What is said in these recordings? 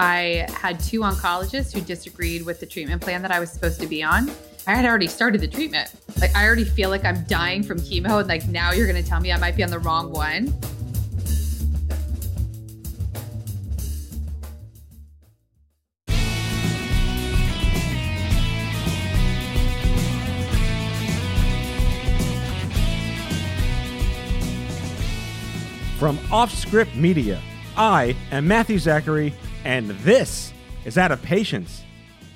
I had two oncologists who disagreed with the treatment plan that I was supposed to be on. I had already started the treatment. Like, I already feel like I'm dying from chemo, and like now you're gonna tell me I might be on the wrong one. From Offscript Media, I am Matthew Zachary, and this is Out of Patience.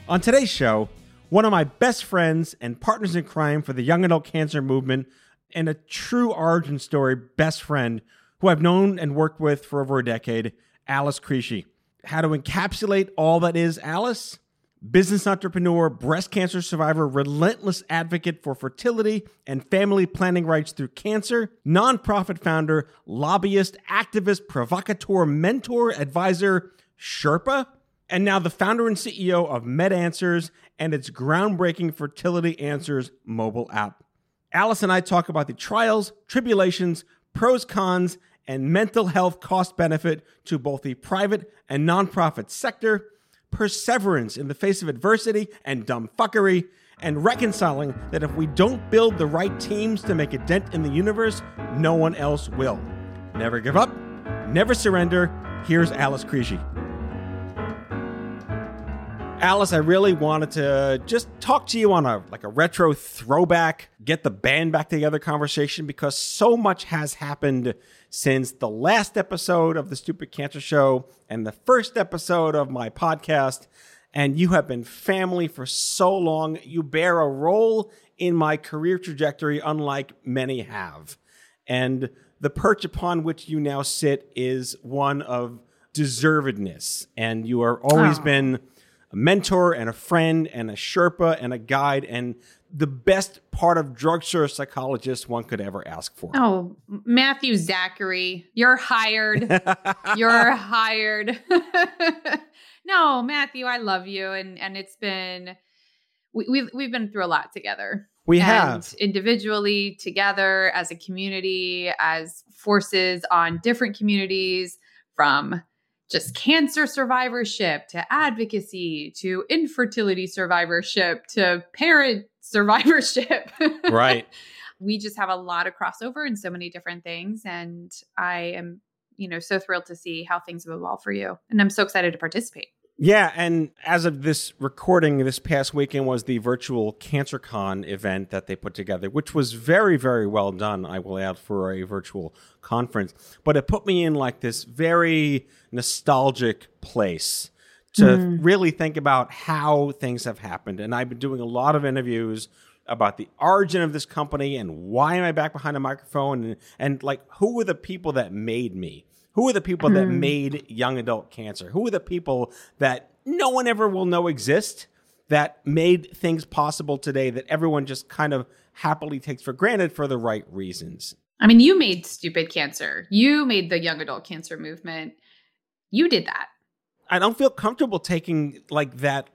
On today's show, one of my best friends and partners in crime for the young adult cancer movement, and a true origin story best friend who I've known and worked with for over a decade, Alice Crisci. How to encapsulate all that is Alice? business entrepreneur, breast cancer survivor, relentless advocate for fertility and family planning rights through cancer, nonprofit founder, lobbyist, activist, provocateur, mentor, advisor, Sherpa, and now the founder and CEO of MedAnswers and its groundbreaking Fertility Answers mobile app. Alice and I talk about the trials, tribulations, pros, cons, and mental health cost benefit to both the private and nonprofit sector perseverance in the face of adversity and dumb fuckery, and reconciling that if we don't build the right teams to make a dent in the universe, no one else will. Never give up, never surrender. Here's Alice Crisci. Alice, I really wanted to just talk to you on a like a retro throwback, get the band back together conversation because so much has happened since the last episode of the Stupid Cancer Show and the first episode of my podcast. And you have been family for so long. You bear a role in my career trajectory, unlike many have. And the perch upon which you now sit is one of deservedness. And you are always oh. been a mentor and a friend and a Sherpa and a guide and the best part of drugstore psychologist one could ever ask for. Oh, Matthew Zachary, you're hired. you're hired. no, Matthew, I love you, and and it's been we, we've we've been through a lot together. We and have individually, together, as a community, as forces on different communities, from just cancer survivorship to advocacy to infertility survivorship to parent survivorship. Right. we just have a lot of crossover in so many different things. And I am, you know, so thrilled to see how things have evolved for you. And I'm so excited to participate. Yeah, and as of this recording, this past weekend was the virtual CancerCon event that they put together, which was very, very well done, I will add, for a virtual conference. But it put me in like this very nostalgic place to mm. really think about how things have happened. And I've been doing a lot of interviews about the origin of this company and why am I back behind a microphone and, and like who were the people that made me? Who are the people mm. that hmm. made young adult cancer? Who are the people that no one ever will know exist that made things possible today that everyone just kind of happily takes for granted for the right reasons? I mean, you made stupid cancer. You made the young adult cancer movement. You did that. I don't feel comfortable taking like that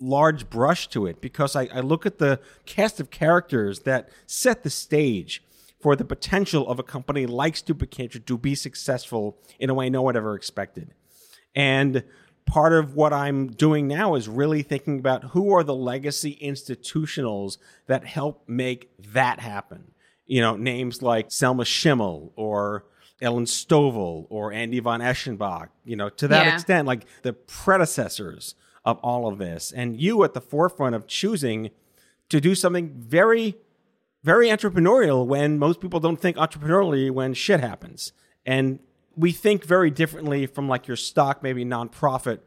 large brush to it because I, I look at the cast of characters that set the stage for the potential of a company like Stupid Cancer to be successful in a way no one ever expected. And part of what I'm doing now is really thinking about who are the legacy institutionals that help make that happen. You know, names like Selma Schimmel or Ellen Stovall or Andy von Eschenbach, you know, to that yeah. extent, like the predecessors of all of this. And you at the forefront of choosing to do something very very entrepreneurial when most people don't think entrepreneurially when shit happens. And we think very differently from like your stock, maybe nonprofit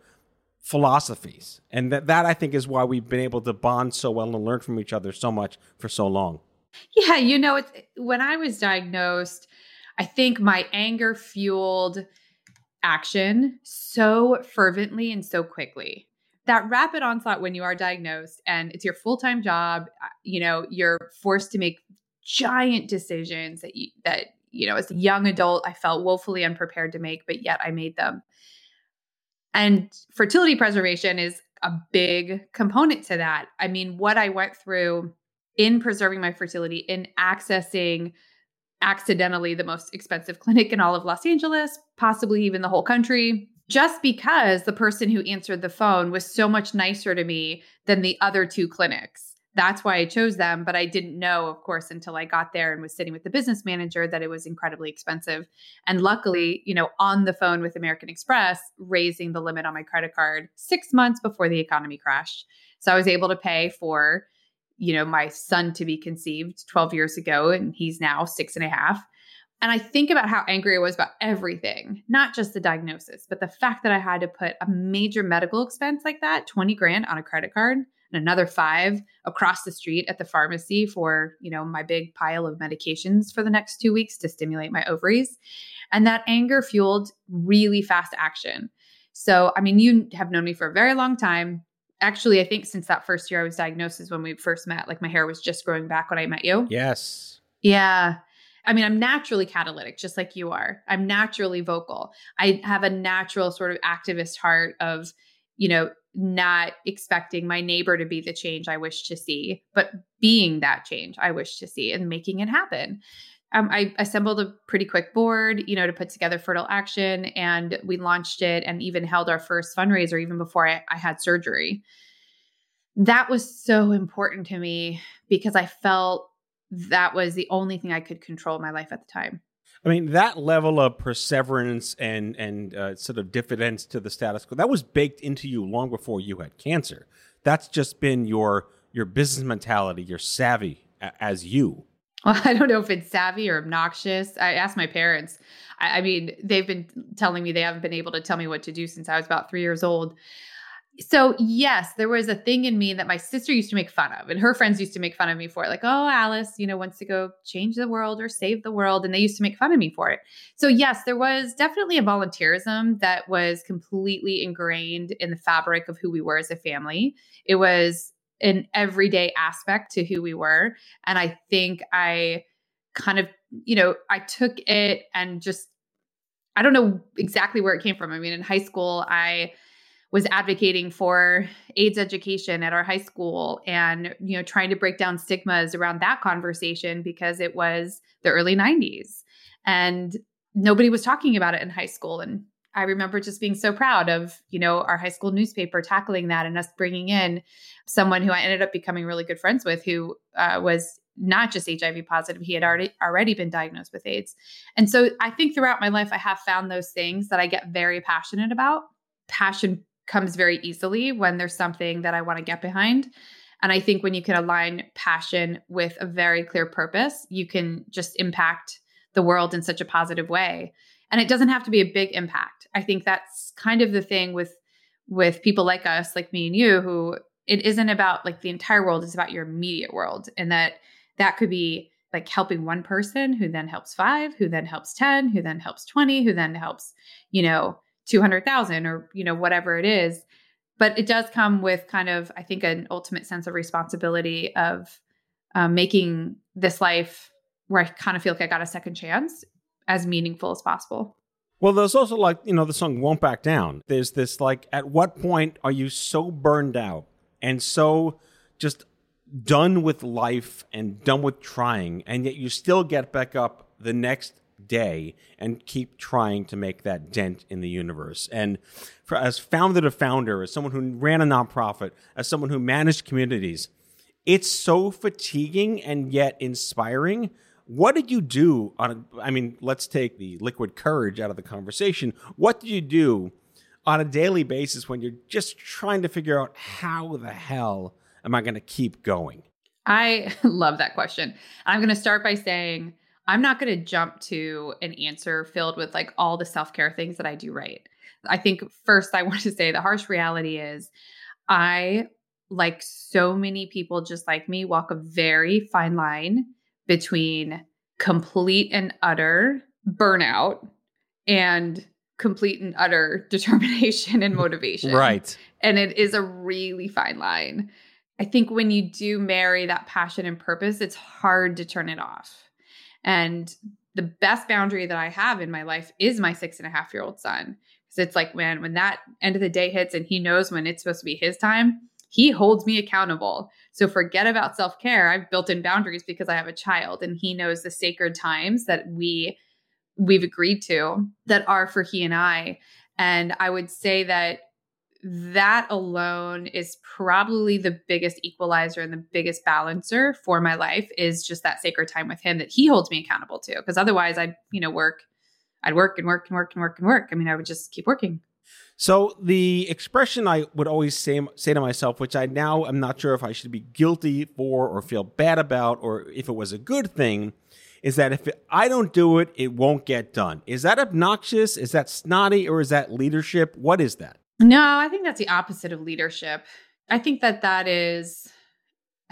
philosophies. And that, that I think is why we've been able to bond so well and learn from each other so much for so long. Yeah, you know, it's, when I was diagnosed, I think my anger fueled action so fervently and so quickly. That rapid onslaught when you are diagnosed and it's your full time job, uh, you know, you're forced to make giant decisions that you, that you know, as a young adult, I felt woefully unprepared to make, but yet I made them. And fertility preservation is a big component to that. I mean, what I went through in preserving my fertility, in accessing accidentally the most expensive clinic in all of Los Angeles, possibly even the whole country, just because the person who answered the phone was so much nicer to me than the other two clinics that's why I chose them. But I didn't know, of course, until I got there and was sitting with the business manager that it was incredibly expensive. And luckily, you know, on the phone with American Express, raising the limit on my credit card six months before the economy crashed. So I was able to pay for, you know, my son to be conceived 12 years ago, and he's now six and a half. And I think about how angry I was about everything, not just the diagnosis, but the fact that I had to put a major medical expense like that, 20 grand on a credit card and another five across the street at the pharmacy for, you know, my big pile of medications for the next two weeks to stimulate my ovaries. And that anger fueled really fast action. So, I mean, you have known me for a very long time. Actually, I think since that first year I was diagnosed is when we first met. Like my hair was just growing back when I met you. Yes. Yeah. I mean, I'm naturally catalytic, just like you are. I'm naturally vocal. I have a natural sort of activist heart of, you know, not expecting my neighbor to be the change I wish to see, but being that change I wish to see and making it happen. Um, I assembled a pretty quick board, you know, to put together Fertile Action, and we launched it and even held our first fundraiser even before I, I had surgery. That was so important to me because I felt that was the only thing I could control in my life at the time. I mean, that level of perseverance and and uh, sort of diffidence to the status quo that was baked into you long before you had cancer. That's just been your your business mentality, your savvy a- as you. Well, I don't know if it's savvy or obnoxious. I asked my parents. I, I mean, they've been telling me they haven't been able to tell me what to do since I was about three years old so yes, there was a thing in me that my sister used to make fun of, and her friends used to make fun of me for it. Like, oh, Alice, you know, wants to go change the world or save the world, and they used to make fun of me for it. So yes, there was definitely a volunteerism that was completely ingrained in the fabric of who we were as a family. It was an everyday aspect to who we were, and I think I kind of, you know, I took it and just, I don't know exactly where it came from. I mean, in high school, I was advocating for AIDS education at our high school and you know trying to break down stigmas around that conversation because it was the early 90s and nobody was talking about it in high school and I remember just being so proud of, you know, our high school newspaper tackling that and us bringing in someone who I ended up becoming really good friends with who uh, was not just HIV positive, he had already already been diagnosed with AIDS. And so I think throughout my life I have found those things that I get very passionate about. Passion comes very easily when there's something that I want to get behind. And I think when you can align passion with a very clear purpose, you can just impact the world in such a positive way. And it doesn't have to be a big impact. I think that's kind of the thing with with people like us, like me and you, who it isn't about like the entire world, it's about your immediate world. And that that could be like helping one person who then helps five, who then helps 10, who then helps 20, who then helps, you know, 200,000 or you know whatever it is. But it does come with kind of i think an ultimate sense of responsibility of um, making this life where i kind of feel like i got a second chance as meaningful as possible. Well there's also like you know the song won't back down. There's this like at what point are you so burned out and so just done with life and done with trying and yet you still get back up the next day and keep trying to make that dent in the universe. And for, as founder to founder, as someone who ran a nonprofit, as someone who managed communities, it's so fatiguing and yet inspiring. What did you do on a, I mean, let's take the liquid courage out of the conversation. What did you do on a daily basis when you're just trying to figure out how the hell am I going to keep going? I love that question. I'm going to start by saying I'm not going to jump to an answer filled with like all the self care things that I do right. I think first I want to say the harsh reality is I, like so many people just like me, walk a very fine line between complete and utter burnout and complete and utter determination and mm, motivation. Right. And it is a really fine line. I think when you do marry that passion and purpose, it's hard to turn it off. And the best boundary that I have in my life is my six and a half year old son. Because it's like, man, when that end of the day hits and he knows when it's supposed to be his time, he holds me accountable. So forget about self care. I've built in boundaries because I have a child and he knows the sacred times that we we've agreed to that are for he and I. And I would say that that alone is probably the biggest equalizer and the biggest balancer for my life is just that sacred time with him that he holds me accountable to because otherwise I'd, you know, work I'd work and work and work and work and work. I mean, I would just keep working. So the expression I would always say say to myself, which I now am not sure if I should be guilty for or feel bad about, or if it was a good thing, is that if I don't do it, it won't get done. Is that obnoxious? Is that snotty? Or is that leadership? What is that? No, I think that's the opposite of leadership. I think that that is,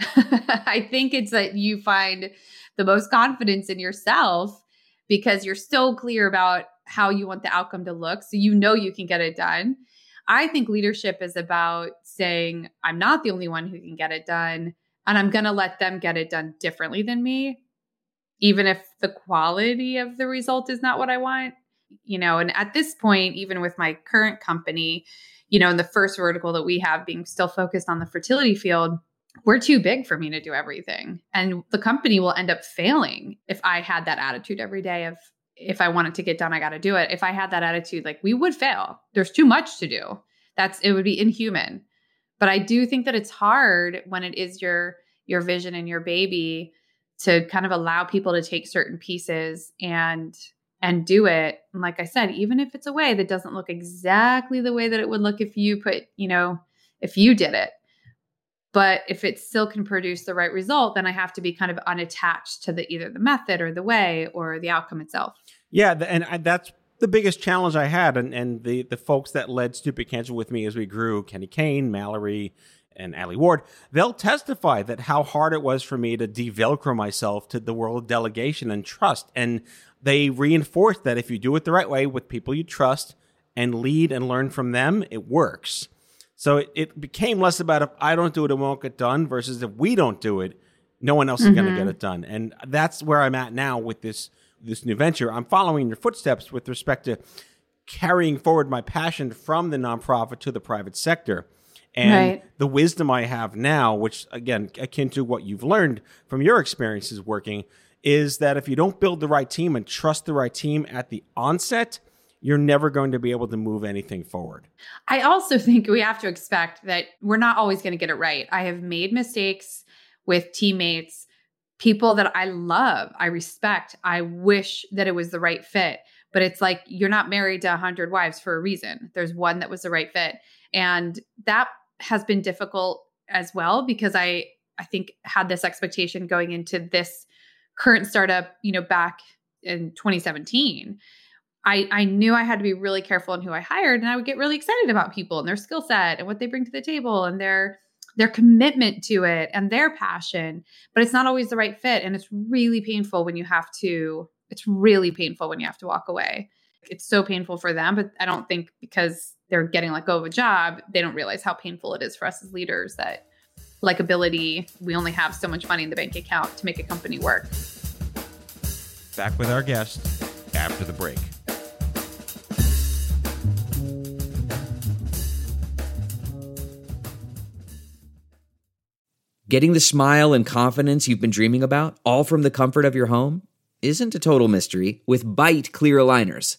I think it's that you find the most confidence in yourself because you're so clear about how you want the outcome to look. So you know you can get it done. I think leadership is about saying, I'm not the only one who can get it done, and I'm going to let them get it done differently than me even if the quality of the result is not what I want. You know, and at this point, even with my current company, you know, in the first vertical that we have being still focused on the fertility field, we're too big for me to do everything. And the company will end up failing if I had that attitude every day of if I wanted to get done, I got to do it. If I had that attitude, like we would fail. There's too much to do. That's it would be inhuman. But I do think that it's hard when it is your your vision and your baby to kind of allow people to take certain pieces and and do it. And like i said even if it's a way that doesn't look exactly the way that it would look if you put you know if you did it. But if it still can produce the right result then i have to be kind of unattached to the either the method or the way or the outcome itself. Yeah and I, that's the biggest challenge i had and, and the the folks that led stupid cancer with me as we grew kenny kane mallory and Ali Ward, they'll testify that how hard it was for me to develcro myself to the world of delegation and trust. And they reinforce that if you do it the right way with people you trust and lead and learn from them, it works. So it, it became less about if I don't do it, it won't get done versus if we don't do it, no one else mm-hmm. is going to get it done. And that's where I'm at now with this this new venture. I'm following your footsteps with respect to carrying forward my passion from the nonprofit to the private sector. And right. the wisdom I have now, which again, akin to what you've learned from your experiences working, is that if you don't build the right team and trust the right team at the onset, you're never going to be able to move anything forward. I also think we have to expect that we're not always going to get it right. I have made mistakes with teammates, people that I love, I respect, I wish that it was the right fit. But it's like you're not married to 100 wives for a reason. There's one that was the right fit. And that has been difficult as well because I I think had this expectation going into this current startup, you know, back in 2017. I, I knew I had to be really careful in who I hired and I would get really excited about people and their skill set and what they bring to the table and their their commitment to it and their passion. But it's not always the right fit. And it's really painful when you have to, it's really painful when you have to walk away. It's so painful for them, but I don't think because they're getting let go of a job, they don't realize how painful it is for us as leaders that likability, we only have so much money in the bank account to make a company work. Back with our guest after the break. Getting the smile and confidence you've been dreaming about, all from the comfort of your home, isn't a total mystery with Byte clear aligners.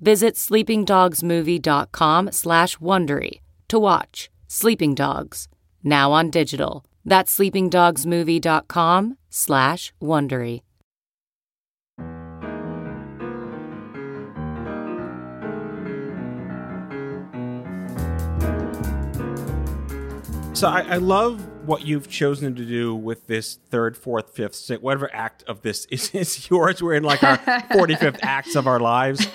Visit sleepingdogsmovie.com slash Wondery to watch Sleeping Dogs, now on digital. That's sleepingdogsmovie.com slash Wondery. So I, I love what you've chosen to do with this third, fourth, fifth, sixth, whatever act of this is, is yours. We're in like our 45th acts of our lives.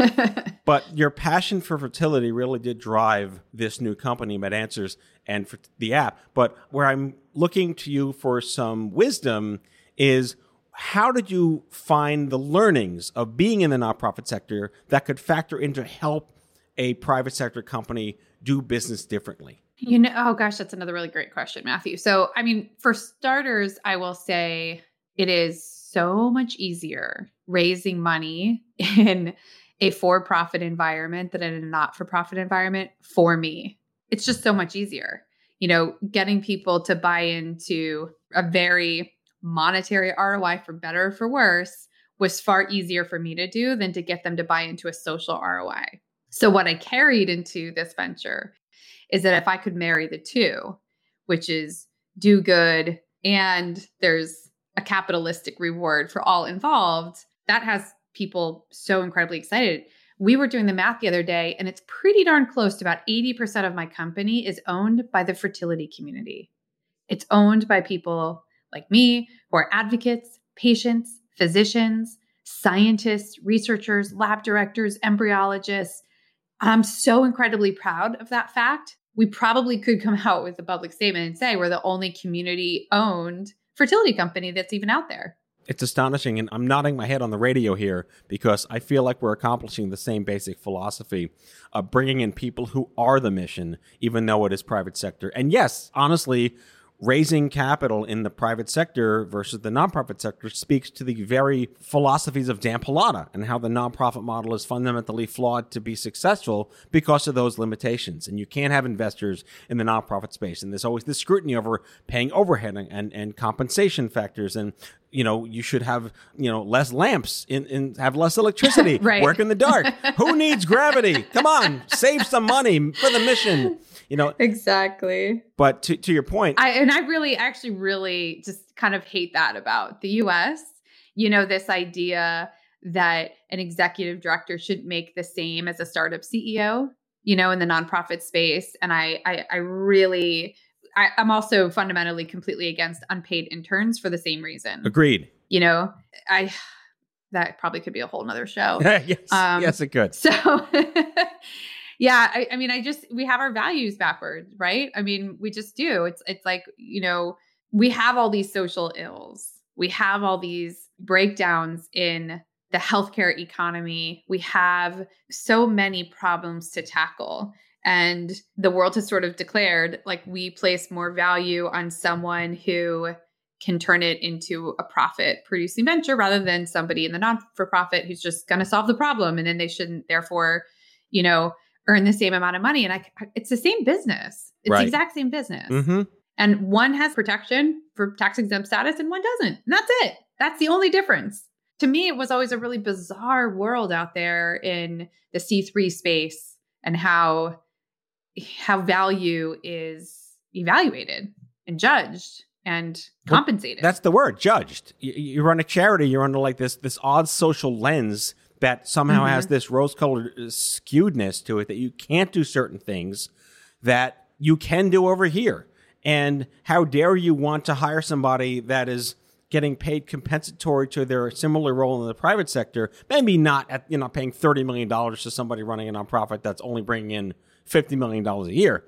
But your passion for fertility really did drive this new company, MedAnswers, and for the app. But where I'm looking to you for some wisdom is how did you find the learnings of being in the nonprofit sector that could factor into help a private sector company do business differently? You know, oh gosh, that's another really great question, Matthew. So, I mean, for starters, I will say it is so much easier raising money in a for profit environment than in a not for profit environment for me. It's just so much easier. You know, getting people to buy into a very monetary ROI for better or for worse was far easier for me to do than to get them to buy into a social ROI. So, what I carried into this venture is that if I could marry the two, which is do good and there's a capitalistic reward for all involved, that has people so incredibly excited. We were doing the math the other day, and it's pretty darn close to about 80% of my company is owned by the fertility community. It's owned by people like me who are advocates, patients, physicians, scientists, researchers, lab directors, embryologists. I'm so incredibly proud of that fact we probably could come out with a public statement and say we're the only community owned fertility company that's even out there. It's astonishing, and I'm nodding my head on the radio here because I feel like we're accomplishing the same basic philosophy of bringing in people who are the mission, even though it is private sector. And yes, honestly, raising capital in the private sector versus the nonprofit sector speaks to the very philosophies of Dan Pallotta and how the nonprofit model is fundamentally flawed to be successful because of those limitations. And you can't have investors in the nonprofit space. And there's always this scrutiny over paying overhead and, and, and compensation factors and you know, you should have, you know, less lamps and, and have less electricity, right. work in the dark. Who needs gravity? Come on, save some money for the mission you know exactly. but to, to your point i and i really actually really just kind of hate that about the us you know this idea that an executive director should make the same as a startup ceo you know in the nonprofit space. And i i, I really I, i'm also fundamentally completely against unpaid interns for the same reason. Agreed. You know i that probably could be a whole nother show. Yes. Um, yes it could. so yeah I, I mean i just we have our values backwards right? I mean we just do. It's it's like you know we have all these social ills. We have all these breakdowns in the healthcare economy. We have so many problems to tackle. And the world has sort of declared like we place more value on someone who can turn it into a profit producing venture rather than somebody in the non for profit who's just going to solve the problem and then they shouldn't. Therefore you know earn the same amount of money. And I, it's the same business. It's right. the exact same business. Mm-hmm. And one has protection for tax exempt status and one doesn't. And that's it. That's the only difference. To me, it was always a really bizarre world out there in the C3 space and how how value is evaluated and judged and compensated. Well, that's the word, judged. You, you run a charity, you're under like this this odd social lens that somehow mm-hmm. has this rose colored uh, skewedness to it that you can't do certain things that you can do over here. And how dare you want to hire somebody that is getting paid compensatory to their similar role in the private sector? Maybe not at, you know, paying $30 million to somebody running a nonprofit that's only bringing in $50 million a year.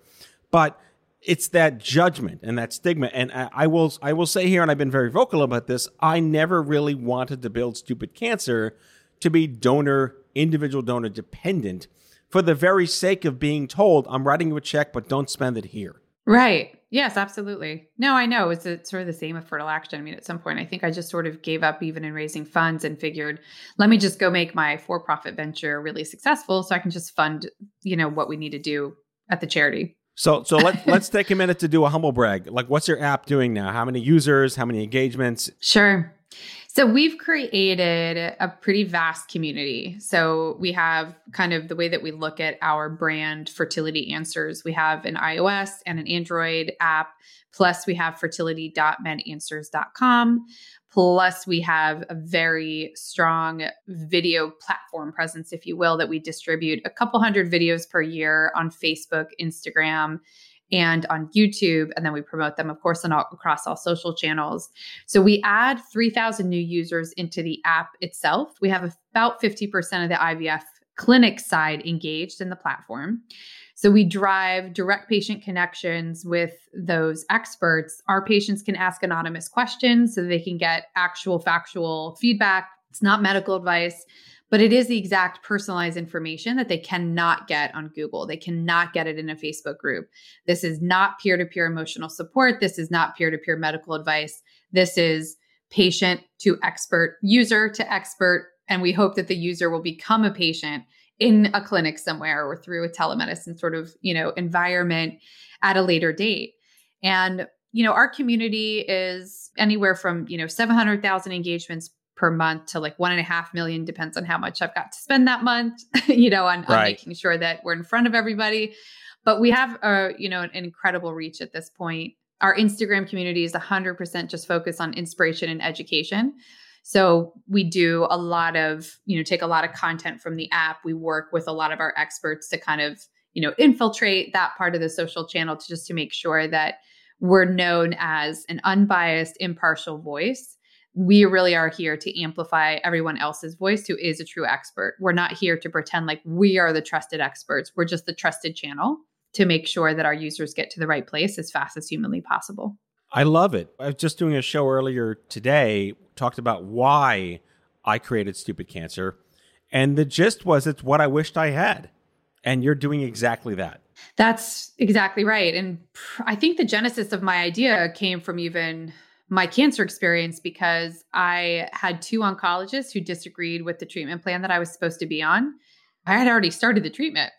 But it's that judgment and that stigma. And I will, I will say here, and I've been very vocal about this, I never really wanted to build stupid cancer to be donor, individual donor dependent for the very sake of being told, I'm writing you a check, but don't spend it here. Right. Yes, absolutely. No, I know. It's, it's sort of the same with fertile action. I mean, at some point, I think I just sort of gave up even in raising funds and figured, let me just go make my for profit venture really successful so I can just fund, you know, what we need to do at the charity. So so let let's take a minute to do a humble brag. Like what's your app doing now? How many users, how many engagements? Sure. So we've created a pretty vast community. So we have kind of the way that we look at our brand fertility answers. We have an iOS and an Android app. Plus we have fertility.medanswers.com. Plus we have a very strong video platform presence, if you will, that we distribute a couple hundred videos per year on Facebook, Instagram, and on YouTube. And then we promote them, of course, on all, across all social channels. So we add 3,000 new users into the app itself. We have about 50% of the IVF clinic side engaged in the platform. So we drive direct patient connections with those experts. Our patients can ask anonymous questions so they can get actual factual feedback. It's not medical advice but it is the exact personalized information that they cannot get on Google. They cannot get it in a Facebook group. This is not peer to peer emotional support. This is not peer to peer medical advice. This is patient to expert, user to expert. And we hope that the user will become a patient in a clinic somewhere or through a telemedicine sort of, you know, environment at a later date. And you know, our community is anywhere from, you know, 700,000 engagements per month to like one and a half million depends on how much i've got to spend that month you know on, right. on, making sure that we're in front of everybody. But we have a you know an, an incredible reach at this point. Our instagram community is 100% just focused on inspiration and education. So we do a lot of you know take a lot of content from the app. We work with a lot of our experts to kind of you know infiltrate that part of the social channel to just to make sure that we're known as an unbiased impartial voice we really are here to amplify everyone else's voice who is a true expert. We're not here to pretend like we are the trusted experts. We're just the trusted channel to make sure that our users get to the right place as fast as humanly possible. I love it. I was just doing a show earlier today, talked about why I created Stupid Cancer. And the gist was it's what I wished I had. And you're doing exactly that. That's exactly right. And I think the genesis of my idea came from even my cancer experience because I had two oncologists who disagreed with the treatment plan that I was supposed to be on. I had already started the treatment.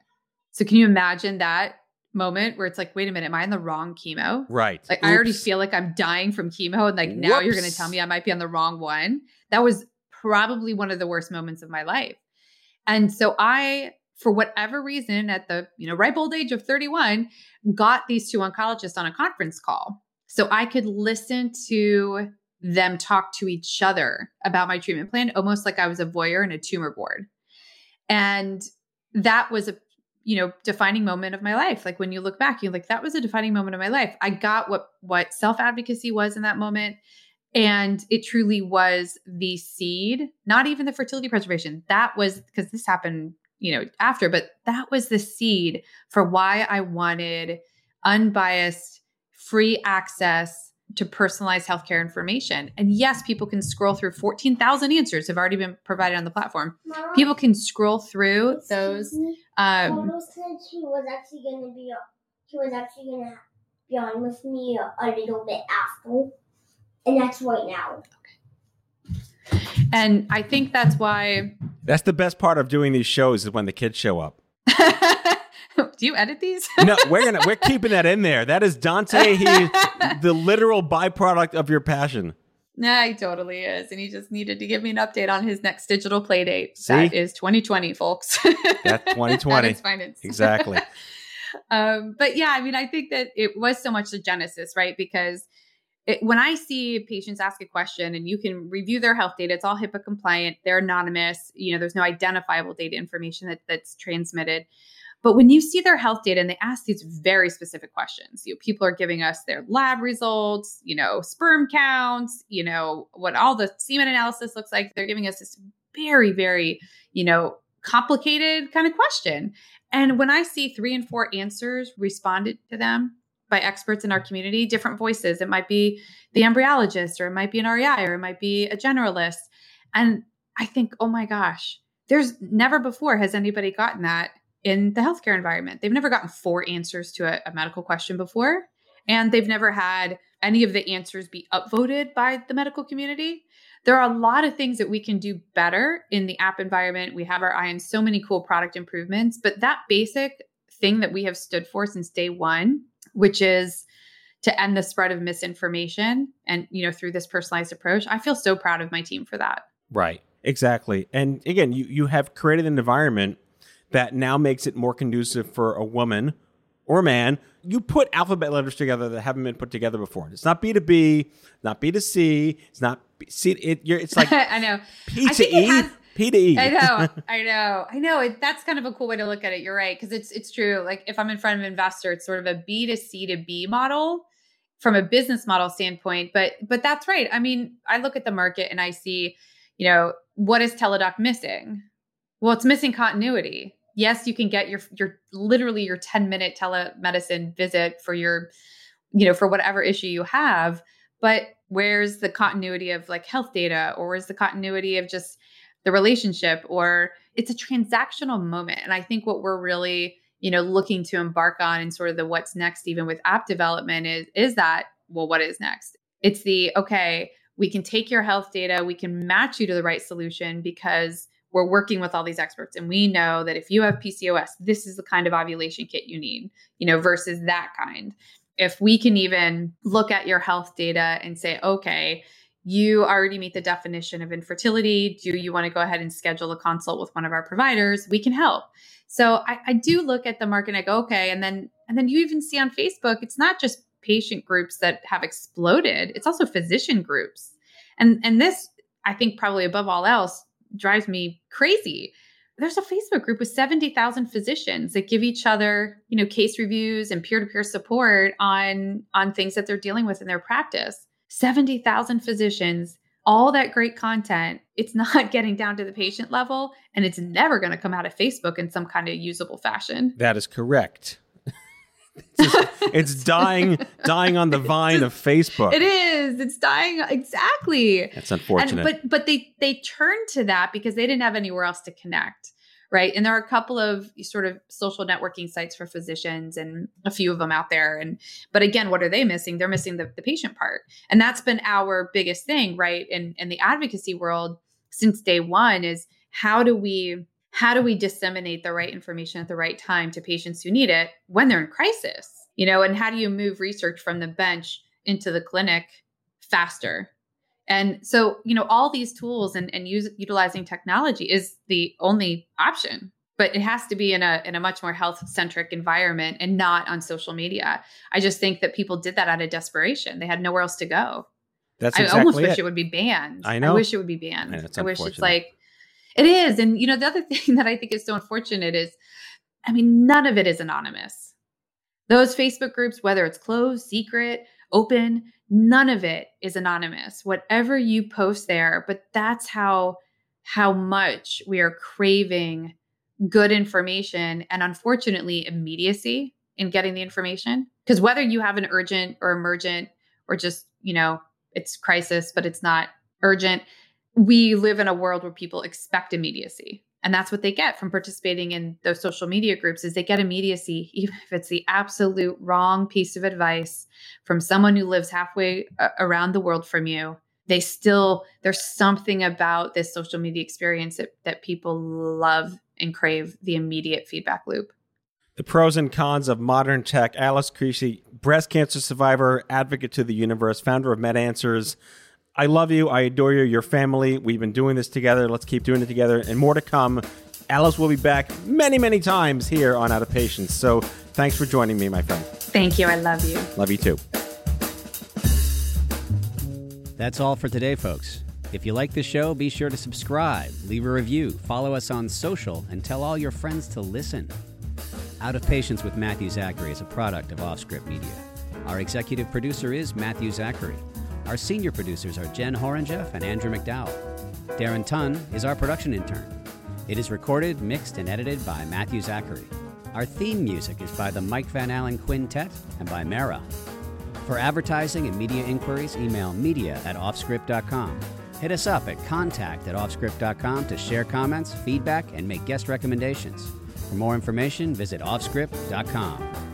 So can you imagine that moment where it's like, wait a minute, am I on the wrong chemo? Right. Like Oops. I already feel like I'm dying from chemo and like now Whoops. you're going to tell me I might be on the wrong one. That was probably one of the worst moments of my life. And so I for whatever reason at the, you know, ripe old age of 31 got these two oncologists on a conference call so I could listen to them talk to each other about my treatment plan, almost like I was a voyeur in a tumor board. And that was a you know defining moment of my life. Like when you look back you're like that was a defining moment of my life. I got what what self advocacy was in that moment. And it truly was the seed not even the fertility preservation. That was because this happened you know after but that was the seed for why i wanted unbiased free access to personalized healthcare information. And yes, people can scroll through 14,000 answers have already been provided on the platform. Mama, people can scroll through those. Um, said she was actually going to be, she was actually going to be on with me a, a little bit after. And that's right now. And I think that's why. That's the best part of doing these shows is when the kids show up. Do you edit these? no, we're gonna we're keeping that in there. That is Dante. He the literal byproduct of your passion. Yeah, he totally is. And he just needed to give me an update on his next digital play date. See? That is 2020, folks. That's 2020. finance. Exactly. um, but yeah, I mean, I think that it was so much the genesis, right? Because it, when I see patients ask a question and you can review their health data, it's all HIPAA compliant, they're anonymous, you know, there's no identifiable data information that, that's transmitted. But when you see their health data and they ask these very specific questions, you know, people are giving us their lab results, you know, sperm counts, you know, what all the semen analysis looks like. They're giving us this very, very, you know, complicated kind of question. And when I see three and four answers responded to them by experts in our community, different voices, it might be the embryologist or it might be an REI or it might be a generalist. And I think, oh my gosh, there's never before has anybody gotten that in the healthcare environment. They've never gotten four answers to a, a medical question before. and they've never had any of the answers be upvoted by the medical community. There are a lot of things that we can do better in the app environment. We have our eye on so many cool product improvements, but that basic thing that we have stood for since day one, which is to end the spread of misinformation and you know through this personalized approach i feel so proud of my team for that right exactly and again you you have created an environment that now makes it more conducive for a woman or a man you put alphabet letters together that haven't been put together before it's not b2b not b2c it's not B, C, it, it's like i know p to e has, P to E. I know, I know, I know. It, that's kind of a cool way to look at it. You're right because it's it's true. Like if I'm in front of an investor, it's sort of a B to C to B model, from a business model standpoint but but that's right i mean i look at the market and i see you know what is teladoc missing well it's missing continuity. Yes you can get your your literally your 10 minute telemedicine visit for your you know for whatever issue you have but where's the continuity of like health data? Or where's the continuity of just the relationship? Or it's a transactional moment. And i think what we're really you know looking to embark on and sort of the what's next even with app development is is that well what is next? It's the okay we can take your health data we can match you to the right solution because we're working with all these experts and we know that if you have PCOS this is the kind of ovulation kit you need you know versus that kind if we can even look at your health data and say okay you already meet the definition of infertility do you want to go ahead and schedule a consult with one of our providers we can help so I, I do look at the market and I go, okay. And then and then you even see on Facebook, it's not just patient groups that have exploded, it's also physician groups. And and this, I think probably above all else, drives me crazy. There's a Facebook group with 70,000 physicians that give each other, you know, case reviews and peer-to-peer support on on things that they're dealing with in their practice. 70,000 physicians all that great content, it's not getting down to the patient level and it's never going to come out of Facebook in some kind of usable fashion. That is correct. It's, just, it's dying dying on the vine of Facebook. It is. It's dying exactly. That's unfortunate. And, but but they they turned to that because they didn't have anywhere else to connect right? And there are a couple of sort of social networking sites for physicians and a few of them out there. And but again, what are they missing? They're missing the, the patient part. And that's been our biggest thing, right? In in the advocacy world since day one is how do we how do we disseminate the right information at the right time to patients who need it when they're in crisis? You know, and how do you move research from the bench into the clinic faster and so, you know, all these tools and, and use, utilizing technology is the only option, but it has to be in a in a much more health centric environment and not on social media. I just think that people did that out of desperation. They had nowhere else to go. That's I exactly almost wish it. it would be banned. I know. I wish it would be banned. I, I wish it's like it is. And you know, the other thing that I think is so unfortunate is, I mean, none of it is anonymous. Those Facebook groups, whether it's closed, secret, open, none of it is anonymous whatever you post there but that's how how much we are craving good information and unfortunately immediacy in getting the information because whether you have an urgent or emergent or just you know it's crisis but it's not urgent we live in a world where people expect immediacy and that's what they get from participating in those social media groups is they get immediacy even if it's the absolute wrong piece of advice from someone who lives halfway uh, around the world from you. They still there's something about this social media experience that, that people love and crave the immediate feedback loop. The pros and cons of modern tech. Alice Crisci breast cancer survivor advocate to the universe founder of medanswers I love you. I adore you. Your family. We've been doing this together. Let's keep doing it together and more to come. Alice will be back many, many times here on Out of Patience. So thanks for joining me, my friend. Thank you. I love you. Love you too. That's all for today, folks. If you like the show, be sure to subscribe, leave a review, follow us on social, and tell all your friends to listen. Out of Patience with Matthew Zachary is a product of Offscript Media. Our executive producer is Matthew Zachary. Our senior producers are Jen Horonjeff and Andrew McDowell. Darren Tunn is our production intern. It is recorded, mixed, and edited by Matthew Zachary. Our theme music is by the Mike Van Allen Quintet and by Mara. For advertising and media inquiries, email media at offscript.com. Hit us up at contact at offscript.com to share comments, feedback, and make guest recommendations. For more information, visit offscript.com.